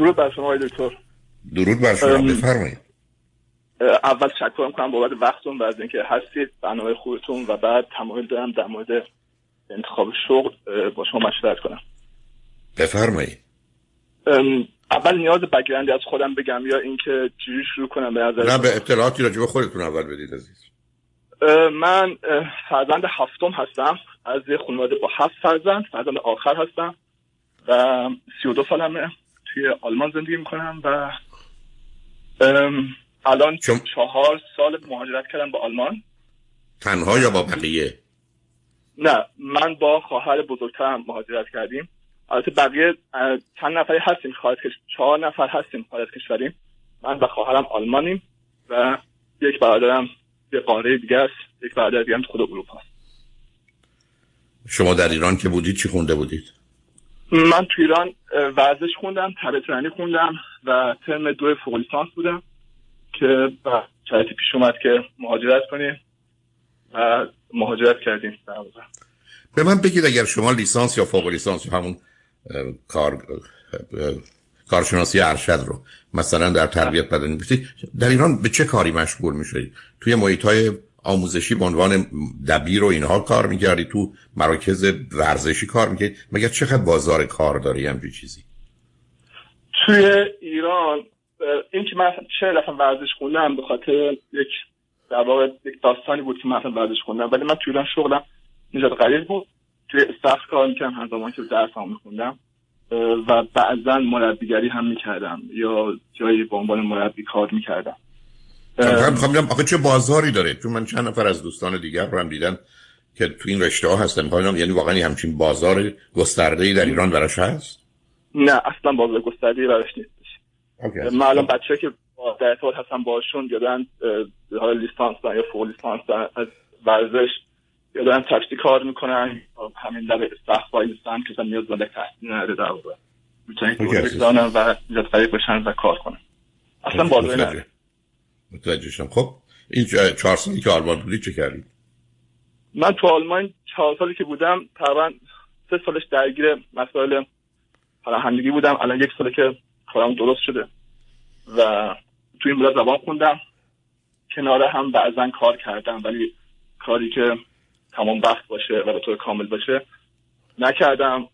درود بر شما دکتر. درود بر شما. بفرمایید. اول تشکر می‌کنم بابت وقتتون و از اینکه هستید برنامه خوبتون و بعد تمایل دارم در مورد انتخاب شغل با شما مشورت کنم. بفرمایید. اول نیاز بگیرندی از خودم بگم یا اینکه چجوری شروع کنم به نظر نه به اطلاعاتی راجع به خودتون اول بدید عزیز. من فرزند هفتم هستم. از یه خانواده با هفت فرزند. فرزند آخر هستم. و سی و دو سالمه. توی آلمان زندگی می‌کنم و الان چون... چهار سال مهاجرت کردم به آلمان. تنها یا با بقیه؟ نه من با خواهر بزرگترم مهاجرت کردیم. البته بقیه چند نفری هستیم خارج کش... چهار نفر هستیم خارج کشوریم. من و خواهرم آلمانیم و یک برادرم یه قاره دیگه است. یک برادر دیگه هم خود اروپا. است شما در ایران که بودید چی خونده بودید؟ من تو ایران ورزش خوندم تربیت خوندم و ترم دو فوق لیسانس بودم که شرایطی پیش اومد که مهاجرت کنیم و مهاجرت کردیم به من بگید اگر شما لیسانس یا فوق لیسانس یا همون کار کارشناسی ارشد رو مثلا در تربیت بدنی بشید در ایران به چه کاری مشغول میشید توی محیط های آموزشی به عنوان دبیر و اینها کار می‌کردی تو مراکز ورزشی کار می‌کردی. مگر چقدر بازار کار داری همچین چیزی؟ توی ایران این که من چه رفتم ورزش خوندم به خاطر یک در واقع یک داستانی بود که من رفتم ورزش خوندم. ولی من توی ایران شغلم نجات غریب بود. توی استخ کار می‌کردم هر زمان که درس هم میخوندم. و بعضا مربیگری هم می‌کردم یا جایی به عنوان مربی کار می‌کردم. من می‌خوام آخه چه بازاری داره چون من چند نفر از دوستان دیگر رو هم دیدم که تو این رشته ها هستن. می‌خوام یعنی واقعا همچین بازار گسترده ای در ایران براش هست؟ نه اصلا بازار گسترده براش نیست. من الان بچه که در ارتباط هستم باشون یا دارن حالا لیسانس یا فوق لیسانس از ورزش یا دارن تاکسی کار می‌کنن همین در استخبایی نیستن که نیاز به تحصیل نداره در واقع. می‌تونن و نجات بشن و کار کنن. اصلا بازار نداره. متوجه شدم. خب این چهار سالی که آلمان بودی چه کردی؟ من تو آلمان چهار سالی که بودم تقریبا سه سالش درگیر مسائل پناهندگی بودم. الان یک ساله که کارم درست شده و تو این مدت زبان خوندم. کناره هم بعضا کار کردم ولی کاری که تمام وقت باشه و به طور کامل باشه نکردم.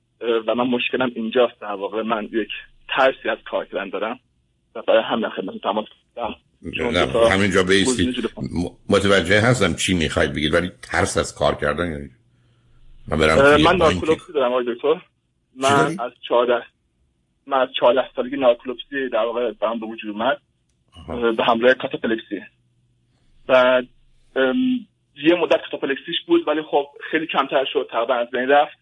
و من مشکلم اینجاست در واقع. من یک ترسی از کار کردن دارم و برای همین خدمت تماس همینجا بیستید متوجه هستم چی می‌خواید بگید ولی ترس از کار کردن یعنی. من برم من نارکولوپسی دارم آقای دکتر. من از چهارده من از چهارده سالگی نارکولوپسی در واقع برام به وجود اومد به همراه cataplexy. و یه مدت cataplexy ش بود ولی خب خیلی کمتر شد تقریبا از بین رفت.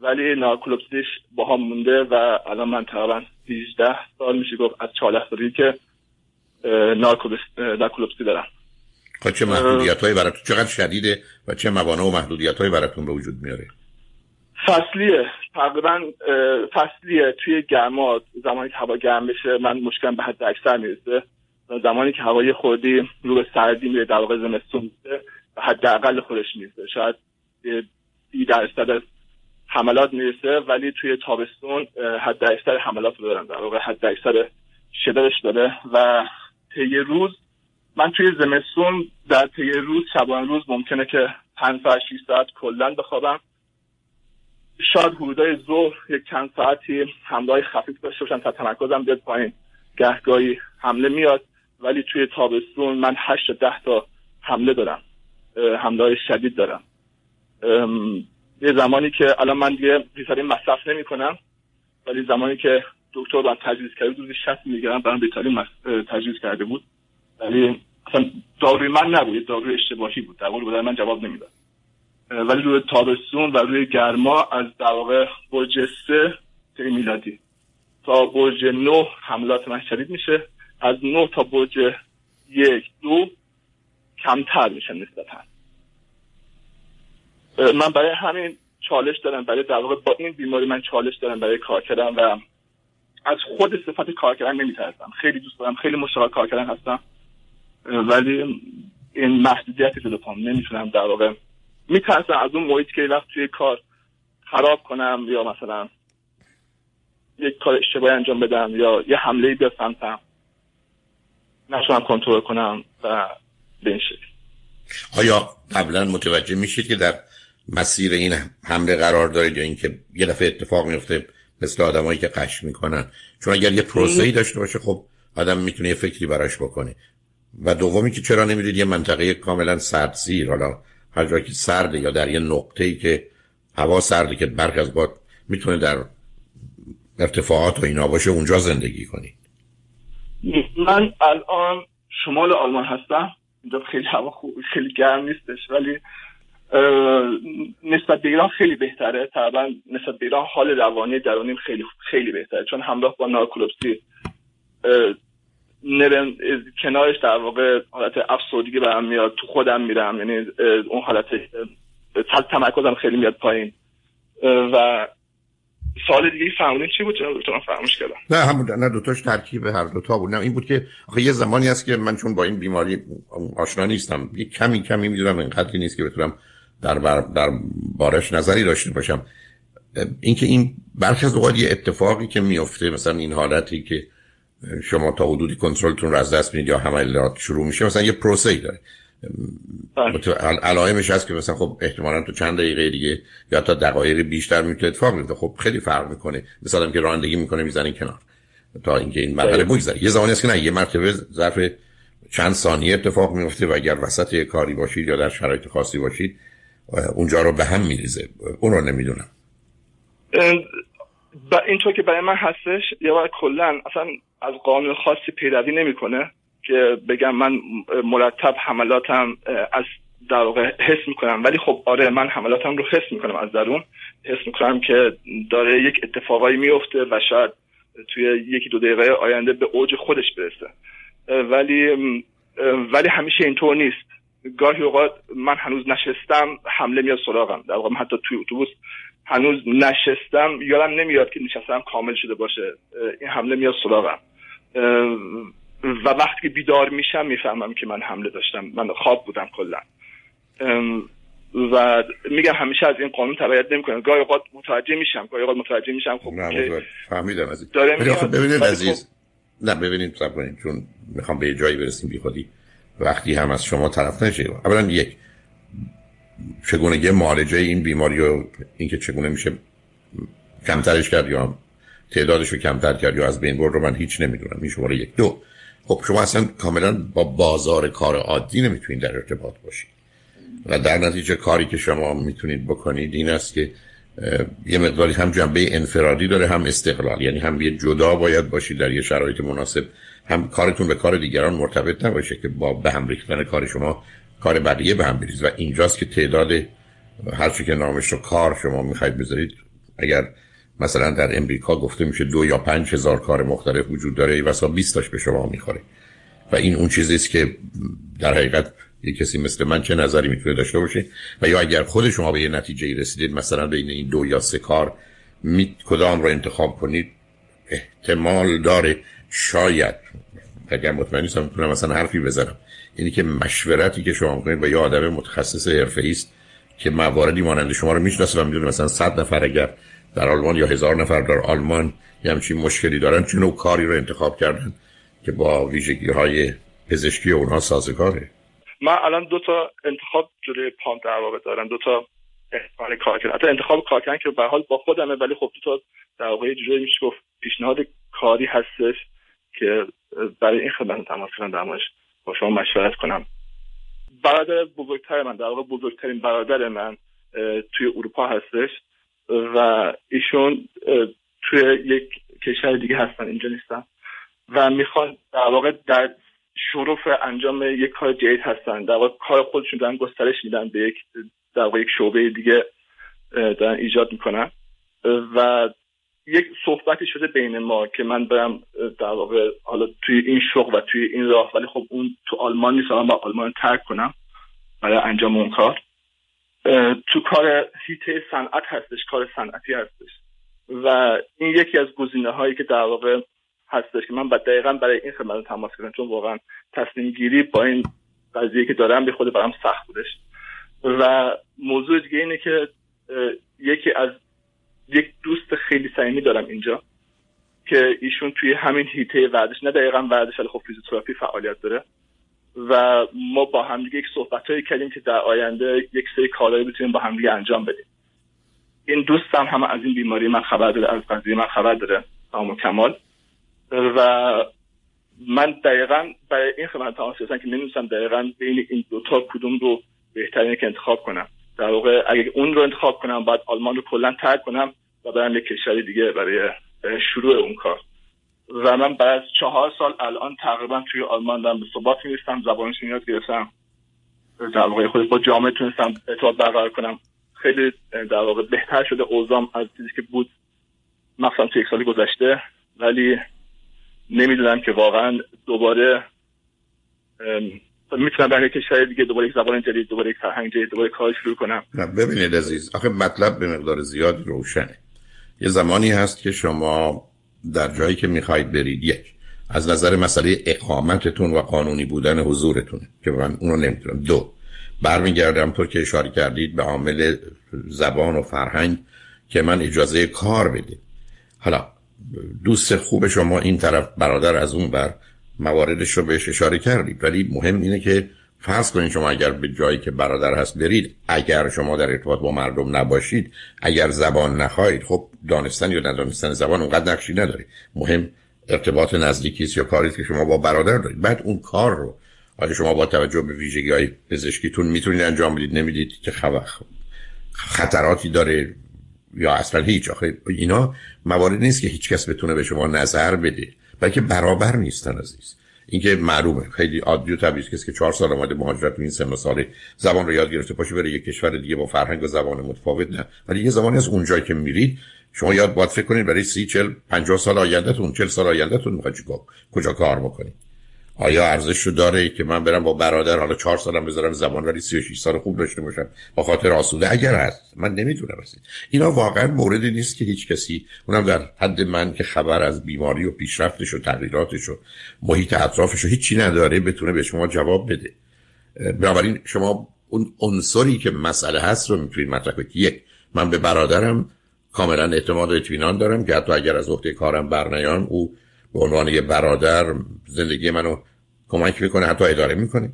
ولی نارکولوپسیش با هم مونده و الان من تقریبا 18 سال میشه گفت از 14 سالگی که نارکولوپسی دارم خب چه محدودیت هایی براتون چقدر شدیده و چه موانع و محدودیت هایی براتون به وجود میاره؟ فصلیه. تقریبا فصلیه. توی گرما زمانی که هوا گرم بشه من مشکلم به حد اکثر می‌رسه. زمانی که هوای خوردی رو به سردی میره در واقع زمستون میره به حداقل خودش می‌رسه. شاید سی درصد از حملات می‌رسه ولی توی تابستون حد اکثر حملات رو دارم در واقع حد اکثر شدتش داره و طی روز من توی زمستون در طی روز شبان روز ممکنه که 5 ساعت 6 ساعت کلا بخوابم. شاید حدودای ظهر یک چند ساعتی حمله خفیف داشته باشم تا تمرکزم بیاد پایین. گهگاهی حمله میاد ولی توی تابستون من 8 ده تا حمله دارم. حمله های شدید دارم. یه زمانی که الان من دیگه ریتالین مصرف نمی کنم ولی زمانی که دکتر من تجویز کرده روزی 60 میلی گرم برام ریتالین تجویز کرده بود. ولی اصلا داروی من نبود داروی اشتباهی بود. در واقع من جواب نمی‌داد. ولی روی تابستون و روی گرما از در واقع برج سه میلادی. تا برج نه حملات من شدید میشه. از نه تا برج یک دو کمتر میشه نسبتا. من برای همین چالش دارم برای در واقع با این بیماری من چالش دارم برای کار کردن و از خود صفت کار کردن نمیترسم. خیلی دوست دارم خیلی مشتاق کار کردن هستم. ولی این محدودیتی که دارم نمی‌تونم در واقع. میترسم از اون محیط که وقت توی کار خراب کنم یا مثلا یک کار اشتباهی انجام بدم یا یه حمله به سمتم نتونم کنترل کنم و به این شکل. آیا قبلا متوجه میشید که در مسیر این حمله قرار دارید یا اینکه یه دفعه اتفاق میفته مثل آدمایی که قش می‌کنن. چون اگر یه پروسه ای داشته باشه خب آدم می‌تونه یه فکری براش بکنه. و دومی که چرا نمی‌دید یه منطقه کاملا سیر حالا هر جایی که سرده یا در یه نقطه ای که هوا سرده که برخ از باد می‌تونه در ارتفاعات و اینا باشه اونجا زندگی کنید. من الان شمال آلمان هستم. اینجا خیلی هوا خوب خیلی گرم نیستش ولی نسبت به ایران خیلی بهتره. طبعا نسبت به ایران حال روانی درونیم خیلی خیلی بهتره. چون همراه با نارکولوپسی نرم کنارش در واقع حالت افسردگی برم میاد تو خودم میرم یعنی اون حالت تمرکزم خیلی میاد پایین. و سال دیگه فرمودین چی بود؟ چرا فراموش کردم؟ نه همون نه دوتاش ترکیب هر دوتا بود. نه این بود که آخه یه زمانی هست که من چون با این بیماری آشنا نیستم. یه کمی کمی می‌دونم اینقدری نیست که بتونم در بر در بارش نظری داشته باشم. اینکه این برخی از اوقات یه اتفاقی که میفته مثلا این حالتی که شما تا حدودی کنترلتون رو از دست می‌دید یا حملات شروع میشه مثلا یه پروسه ای داره. بله. علائمش هست که مثلا خب احتمالا تو چند دقیقه دیگه یا تا دقایق بیشتر می‌تونه اتفاق بیفته. خب خیلی فرق می‌کنه. مثلا که رانندگی می‌کنه می‌زنه کنار. تا اینکه این مرحله. بگذره. یه زمانی هست که نه یه مرتبه ظرف چند ثانیه اتفاق میفته و اگر وسط یه کاری باشید یا در شرایط خاصی باشید اونجا رو به هم میریزه. اون رو نمی‌دونم. اینطور که برای من هستش یا باید کلا اصلا از قانون خاصی پیروی نمی‌کنه که بگم من مرتب حملاتم از در واقع حس می‌کنم. ولی خب آره من حملاتم رو حس می‌کنم از درون. حس می‌کنم که داره یک اتفاقایی میفته و شاید توی یکی دو دقیقه آینده به اوج خودش برسه. ولی ولی همیشه اینطور نیست. گاهی اوقات من هنوز نشستم حمله میاد سراغم. در واقع من حتی توی اتوبوس هنوز نشستم یادم نمیاد که نشستم کامل شده باشه. این حمله میاد سراغم. و وقتی که بیدار میشم می‌فهمم که من حمله داشتم. من خواب بودم کلا. و میگم همیشه از این قانون تبعیت نمی‌کنم. گاهی اوقات متوجه میشم گاهی اوقات متوجه میشم خب نه فهمیدم این ببینید عزیز. خب- نه ببینید صبر کنید چون می‌خوام به جایی برسیم بی خودی وقتی هم از شما طرف نشه. اولا یک چگونه معالجه این بیماری و اینکه چگونه میشه کمترش کرد یا تعدادش رو کمتر کرد یا از بین برد رو من هیچ نمی‌دونم. این شماره یک. دو خب شما اصلا کاملا با بازار کار عادی نمی‌تونید در ارتباط باشید. و در نتیجه کاری که شما می‌تونید بکنید این است که یه مقداری هم جنبه انفرادی داره هم استقلال. یعنی هم یه جدا باید باشید در یه شرایط مناسب. هم کارتون به کار دیگران مرتبط نباشه که با به هم ریختن کار شما کار بقیه به هم بریز. و اینجاست که تعداد هر که نامش رو کار شما می‌خواید بذارید اگر مثلا در امریکا گفته میشه دو یا پنج هزار کار مختلف وجود داره واسه 20 تاش به شما می‌خوره. و این اون چیزی است که در حقیقت یه کسی مثل من چه نظری می‌تونه داشته باشه؟ و یا اگر خود شما به یه نتیجه رسیدید مثلا بین این دو یا سه کار می کدام رو انتخاب کنید؟ احتمال داره شاید. اگر مطمئن نیستم می‌تونم مثلا حرفی بزنم. اینی که مشورتی که شما می‌کنید با یه آدم متخصص حرفه‌ای است که مواردی مانند شما رو می‌شناسه و می‌دونه مثلا 100 نفر اگر در آلمان یا هزار نفر در آلمان یه همچین مشکلی دارن چه نوع کاری رو انتخاب کردن که با ویژگی های پزشکی اونها سازگاره من الان دو تا انتخاب جلوی پام در واقع دارم. دو تا احتمال کار کردن حتی انتخاب کار کردن که به حال با خودمه ولی خب دو تا در واقع جوری میشه گفت پیشنهاد کاری هستش. که برای این خدمت تماس کردن در با شما مشورت کنم. برادر بزرگتر من در واقع بزرگترین برادر من توی اروپا هستش و ایشون توی یک کشور دیگه هستن اینجا نیستن. و می‌خوان در واقع در شروف انجام یک کار جدید هستن. در واقع کار خودشون دارن گسترش میدن به یک در واقع یک شعبه دیگه دارن ایجاد می‌کنن. و یک صحبتی شده بین ما که من برم در واقع حالا توی این شغل و توی این راه ولی خب اون تو آلمان نیست با آلمان ترک کنم برای انجام اون کار. تو کار هیته صنعت هستش کار صنعتی هستش. و این یکی از گزینه هایی که در واقع هستش که من دقیقا برای این خدمت تماس کردم چون واقعا تصمیم گیری با این قضیه که دارم به خود برام سخت بودش. و موضوع دیگه اینه که یکی از یک دوست خیلی صمیمی دارم اینجا که ایشون توی همین هیته ورزش نه دقیقا ورزش ولی خب فیزیوتراپی فعالیت داره. و ما با همدیگه یک صحبت کردیم که در آینده یک سری کارهایی بتونیم با همدیگه انجام بدیم. این دوستم هم از این بیماری من خبر داره از قضیه من خبر داره تمام کمال. و من دقیقا برای این خدمت تماس که نمی‌دونستم دقیقا بین این دوتا کدوم رو بهترینه که انتخاب کنم. در واقع اگه اون رو انتخاب کنم باید آلمان رو کلا ترک کنم و برم یک کشوری دیگه برای شروع اون کار. و من بعد چهار سال الان تقریبا توی آلمان دارم به ثبات می‌رسم زبانش یاد گرفتم. در واقع خود با جامعه تونستم ارتباط برقرار کنم. خیلی در واقع بهتر شده اوزام از چیزی که بود مثلا توی یک سال گذشته. ولی نمی‌دونم که واقعا دوباره می‌تونم برای کشور دیگه دوباره یک زبان جدید دوباره یک فرهنگ جدید دوباره کار شروع کنم. ببینید عزیز آخه مطلب به مقدار زیادی روشنه. یه زمانی هست که شما در جایی که می‌خواید برید یک از نظر مسئله اقامتتون و قانونی بودن حضورتون که من اونو نمی‌تونم دو برمیگردم تو که اشاره کردید به عامل زبان و فرهنگ که من اجازه کار بده. حالا دوست خوب شما این طرف برادر از اون بر مواردش رو بهش اشاره کردید ولی مهم اینه که فرض کنید شما اگر به جایی که برادر هست برید اگر شما در ارتباط با مردم نباشید اگر زبان نخواهید خب دانستن یا ندانستن زبان اونقدر نقشی نداره. مهم ارتباط نزدیکی است یا کاری که شما با برادر دارید. بعد اون کار رو آیا شما با توجه به ویژگی های پزشکیتون می‌تونید انجام بدید؟ نمی‌دید که خطراتی داره یا اصلا هیچ. آخه اینا موارد نیست که هیچ کس بتونه به شما نظر بده بلکه برابر نیستن عزیز. اینکه معلومه. خیلی عادی و طبیعی کسی که چهار سال اومده مهاجرت تو این سن و سال زبان رو یاد گرفته باشه بره یک کشور دیگه با فرهنگ و زبان متفاوت نه. ولی یه زمانی از اونجایی که میرید شما یاد باید فکر کنید برای سی چل 50 سال آیندهتون 40 سال آیندهتون می‌خواید کجا کار بکنید. آیا ارزش رو داره که من برم با برادر حالا چهار سالم بذارم زبان ولی 36 سال خوب داشته باشم با خاطر آسوده؟ اگر هست. من نمی‌دونم هستید اینا واقعا موردی نیست که هیچ کسی اونم در حد من که خبر از بیماری و پیشرفتش و تغییراتش و محیط اطرافش و هیچی نداره بتونه به شما جواب بده. بنابراین شما اون عنصری که مسئله هست رو می‌تونید مطرح کنید. یک من به برادرم کاملا اعتماد و اطمینان دارم که حتی اگر از عهده کارم برنیام او به عنوان یه برادر زندگی منو کمک می‌کنه حتی اداره می‌کنه.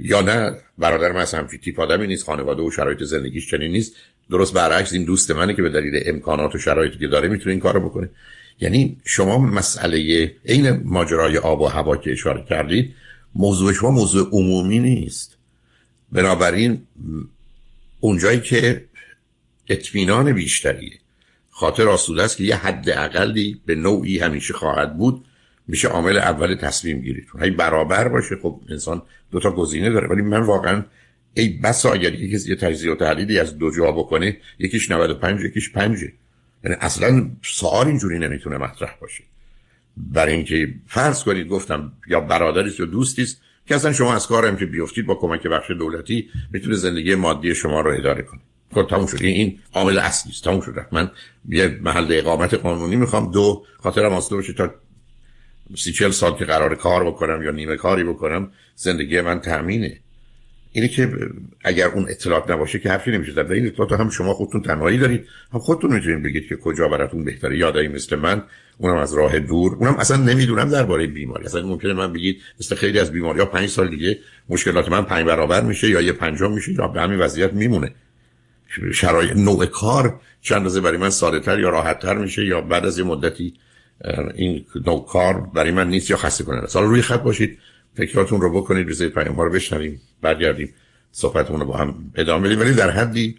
یا نه برادر من اصلا همچین تیپ آدمی نیست خانواده و شرایط زندگیش چنین نیست. درست برعکس این دوست منه که به دلیل امکانات و شرایطی که داره می‌تونه این کارو بکنه. یعنی شما مسئله عین ماجرای آب و هوا که اشاره کردید موضوع شما موضوع عمومی نیست. بنابراین اونجایی که اطمینان بیشتریه. خاطر آسوده است که یه حد اقلی به نوعی همیشه خواهد بود. میشه عامل اول تصمیم گیری چون برابر باشه. خب انسان دو تا گزینه داره. ولی من واقعا ای بس اگر یکی یه تجزیه و تحلیلی از دو جا بکنه یکیش 95 یکیش 5 یعنی اصلا سوال اینجوری نمی‌تونه مطرح باشه. برای اینکه فرض کنید گفتم یا برادری یا دوستی است که اصلا شما از کارم که بیفتید با کمک بخش دولتی می‌تونه زندگی مادی شما رو اداره کنه. خب تموم شد. این عامل اصلی است. تموم شد. من یه محل اقامت قانونی می‌خوام. دو خاطرم آسوده باشه تا سی چل سال که قرار کار بکنم یا نیمه کاری بکنم زندگی من تامینه اینه که اگر اون اطلاعات نباشه که حرفی نمیشه زد. این اطلاعات هم شما خودتون تنهایی دارید. هم خودتون می‌تونید بگید که کجا براتون بهتره. یادایی مثل من اونم از راه دور. اونم اصلا نمی‌دونم درباره بیماری. اصلا ممکنه من بگید مثل خیلی از بیماری ها پنج سال دیگه مشکلات من پنج برابر میشه یا یه پنجم میشه یا به همین وضعیت میمونه. شرایط نوع کار چند روزه برای من ساده تر یا راحت تر میشه یا بعد از یه مدتی این نوع کار برای من نیست یا خسته کنه سال روی خط باشید فکراتون رو بکنید روزه پیام ها رو بشنویم برگردیم صحبتمون رو با هم ادامه بدیم. ولی در حدی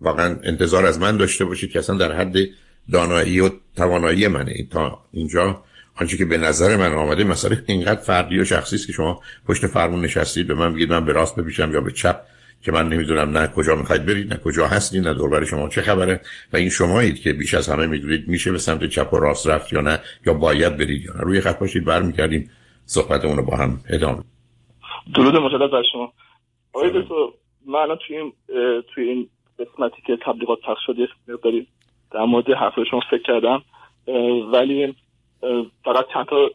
واقعا انتظار از من داشته باشید که اصلا در حد دانایی و توانایی منه. تا اینجا آنچه که به نظر من آمده مسئله اینقدر فردی و شخصی است که شما پشت فرمون نشستید به من بگید من به راست بپیشم یا به چپ که من نمی‌دونم نه کجا می‌خواید برید نه کجا هستید نه دوربر شما چه خبره. و این شمایید که بیش از همه می‌دونید میشه به سمت چپ و راست رفت یا نه یا باید برید یا نه. روی خط باشید برمیگردیم. صحبتمون رو با هم ادامه درود مجدد بر شما. آقای دکتر من توی این توی این قسمتی که تبلیغات پخش شده مقداری در مورد حرف شما فکر کردم. ولی فقط چند تا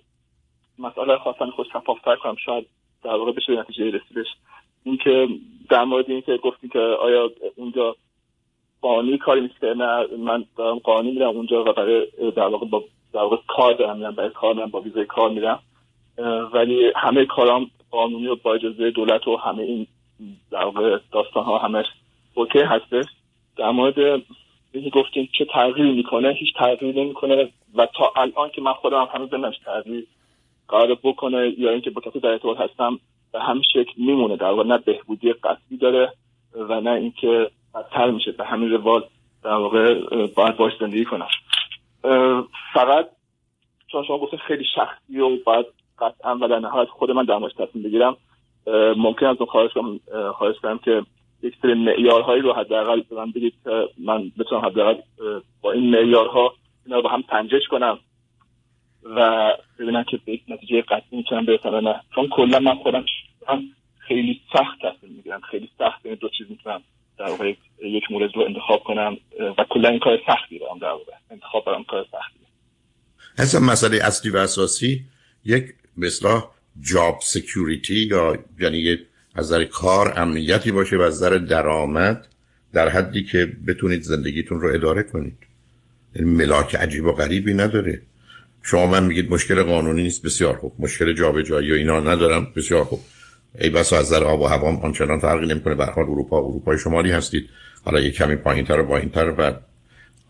مسئله خواستن خود شفافتر کنم. شاید در واقع بشه نتیجه رسیدش. اینکه در مورد اینکه گفتی که آیا اونجا قانونی کاری نیست که نه من دارم قانونی میرم اونجا و برای در واقع با در واقع کار دارم میرم برای کار با ویزای کار میرم. ولی همه کارام قانونی و با اجازه دولت و همه این در واقع داستان ها همش اوکی هستش. در مورد اینکه گفتیم چه تغییری می‌کنه هیچ تغییری نمی‌کنه و تا الان که من خودم هنوز نمی‌دونم تغییر قرار بکنه یا اینکه با کسی در ارتباط هستم به همین شکل میمونه در واقع. نه بهبودی قصدی داره و نه اینکه بدتر میشه. به همین روال در واقع باید باش زندگی کنم فقط چون شما گفتین خیلی شخصی و باید قطعا و در نهایت خود من در تصمیم بگیرم ممکن از اون خواهش کنم خواهش کنم که یک سری معیارهایی رو حداقل به من بگید که من بتونم حداقل با این معیارها اینا رو با هم تنجش کنم و ببینم که به یک نتیجه قطعی می‌تونم برسم نه. چون کلا من خودم خیلی سخت تصمیم می‌گیرم خیلی سخت این دو چیز می‌تونم در واقع یک مورد رو انتخاب کنم و کلا این کار سختی دارم در واقع انتخاب برام کار سختی. اصلا مسئله اصلی و اساسی یک مثلا job security یا یعنی از نظر کار امنیتی باشه و از نظر درآمد در حدی که بتونید زندگیتون رو اداره کنید. یعنی ملاک عجیب و غریبی نداره. شما من میگید مشکل قانونی نیست بسیار خوب. مشکل جابجایی و اینا ندارم بسیار خوب. ای بس از نظر آب و هوا آنچنان فرقی نمی‌کنه. به حال اروپا اروپای شمالی هستید. حالا یه کمی پایینتر و پایینتر و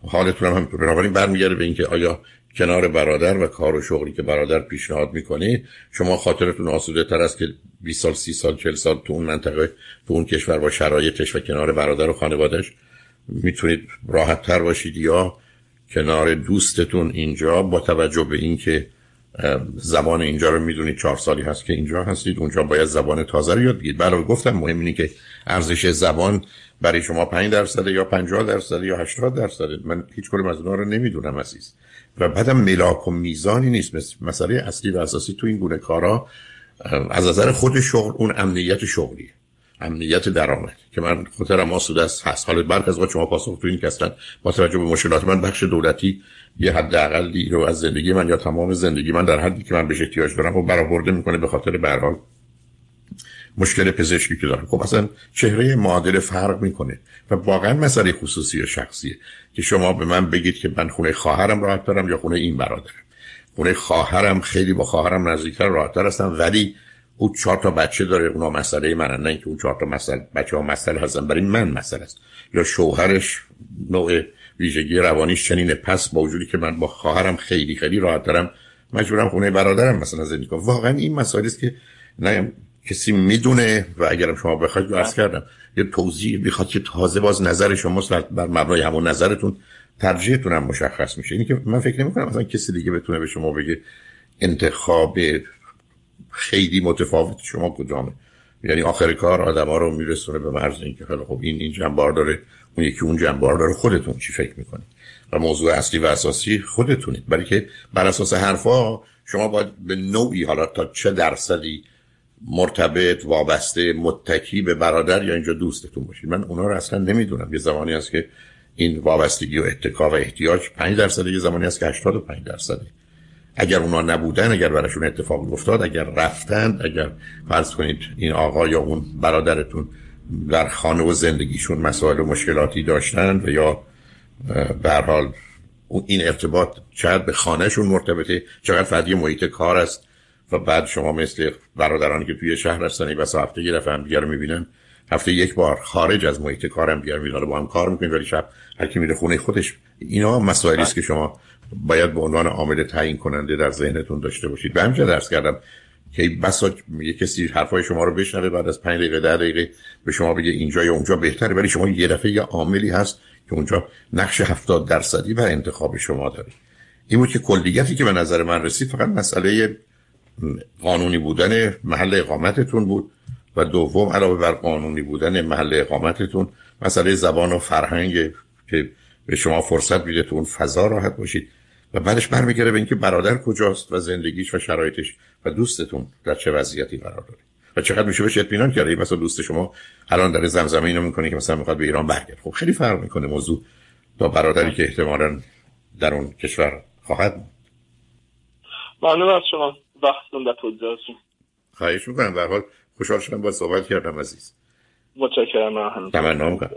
حالتون هم بنابراین برمیگرده به اینکه آیا کنار برادر و کار و شغلی که برادر پیشنهاد می‌کنه شما خاطرتون آسوده تر است که 20 سال 30 سال 40 سال تو اون منطقه تو اون کشور با شرایطش و کنار برادر و خانوادهش می‌تونید راحت تر باشید یا کنار دوستتون اینجا با توجه به اینکه زبان اینجا رو می‌دونید چهار سالی هست که اینجا هستید اونجا باید زبان تازه رو یاد بگیرید. برای گفتم مهم اینه که ارزش زبان برای شما 5 درصد یا 50 درصد یا 80 درصد من هیچ کدوم از اونها رو نمی‌دونم عزیز. و بعدم ملاک و میزانی نیست. مسئله اصلی و اساسی تو این گونه کارا از نظر خود شغل اون امنیت شغلیه. امنیت درآمد که من خاطرم آسوده است هست. حالا برخ از شما پاسخ تو این که با توجه به مشکلات من بخش دولتی یه حد اقلی رو از زندگی من یا تمام زندگی من در حدی که من بهش احتیاج دارم و برآورده می‌کنه به خاطر به مشکل پزشکی که دارم. خب اصلا چهره معادل فرق می‌کنه و واقعا مسئله خصوصی و شخصیه که شما به من بگید که من خونه خواهرم راحت دارم یا خونه این برادرم. خونه خواهرم خیلی با خواهرم نزدیکتر راحتتر هستم ولی او چهار تا بچه داره اونا مسئله من نه اینکه اون چهار تا مسئله بچه ها مسئله هستن برای من مسئله است. یا شوهرش نوع ویژگی روانیش چنینه. پس با وجودی که من با خواهرم خیلی خیلی راحت دارم مجبورم خونه برادرم مثلا زندگی کنم. واقعا این مسائلی است که نه کسی می‌دونه و اگرم شما بخواید عرض کردم یه توضیح بخواد که تازه باز نظر شما بر مبنای همون نظرتون ترجیحتون هم مشخص میشه. اینی که من فکر نمی کنم مثلا کسی دیگه بتونه به شما بگه انتخاب خیلی متفاوت. شما کدامه یعنی آخر کار آدما رو میرسونه به مرز اینکه خیلی خب این این جنبار داره اون یکی اون جنبار داره. خودتون چی فکر می‌کنید؟ و موضوع اصلی و اساسی خودتونید. برای که بر اساس حرفا شما باید به نوعی حالا تا چه درصدی مرتبط وابسته متکی به برادر یا اینجا دوستتون باشید. من اونا رو اصلا نمی‌دونم. یه زمانی هست که این وابستگی و اتکا و احتیاج 5 درصد یه زمانی هست که 85 درصده. اگر اونا نبودن اگر براشون اتفاق افتاد اگر رفتند اگر فرض کنید این آقا یا اون برادرتون در خانه و زندگیشون مسائل و مشکلاتی داشتند و یا به حال این ارتباط چقدر به خانهشون مرتبطه چقدر فردی محیط کار است و بعد شما مثل برادرانی که توی شهر هستن بس هفته یه هم دیگر می‌بینن هفته یک بار خارج از محیط کارم دیگر میاد با هم کار می‌کنید ولی شب هر کی میره خونه خودش. اینا مسائلی است که شما باید به عنوان عامل تعیین کننده در ذهنتون داشته باشید. به همینجا درس کردم که بسا یه کسی حرفای شما رو بشنوه بعد از 5 دقیقه 10 دقیقه به شما بگه اینجا یا اونجا بهتره ولی شما یه دفعه یه عاملی هست که اونجا نقش 70 درصدی بر انتخاب شما داره. این بود که کلیتی که به نظر من رسید فقط مسئله قانونی بودن محل اقامتتون بود و دوم علاوه بر قانونی بودن محل اقامتتون مسئله زبان و فرهنگ که به شما فرصت میده تو اون فضا راحت باشید. و بعدش برمیگره به اینکه برادر کجاست و زندگیش و شرایطش و دوستتون در چه وضعیتی قرار داره. و چقدر میشه بهش اطمینان کرده؟ مثلا دوست شما الان در زمزمه اینو می‌کنه که مثلا می‌خواد به ایران برگرد خب خیلی فرق می‌کنه موضوع تا برادری که احتمالا در اون کشور خواهد ممنون از شما. وقتتون در توضیحاتون خواهش می‌کنم. به حال خوشحال شدم با صحبت کردم عزیز. متشکرم. تمنا می‌کنم.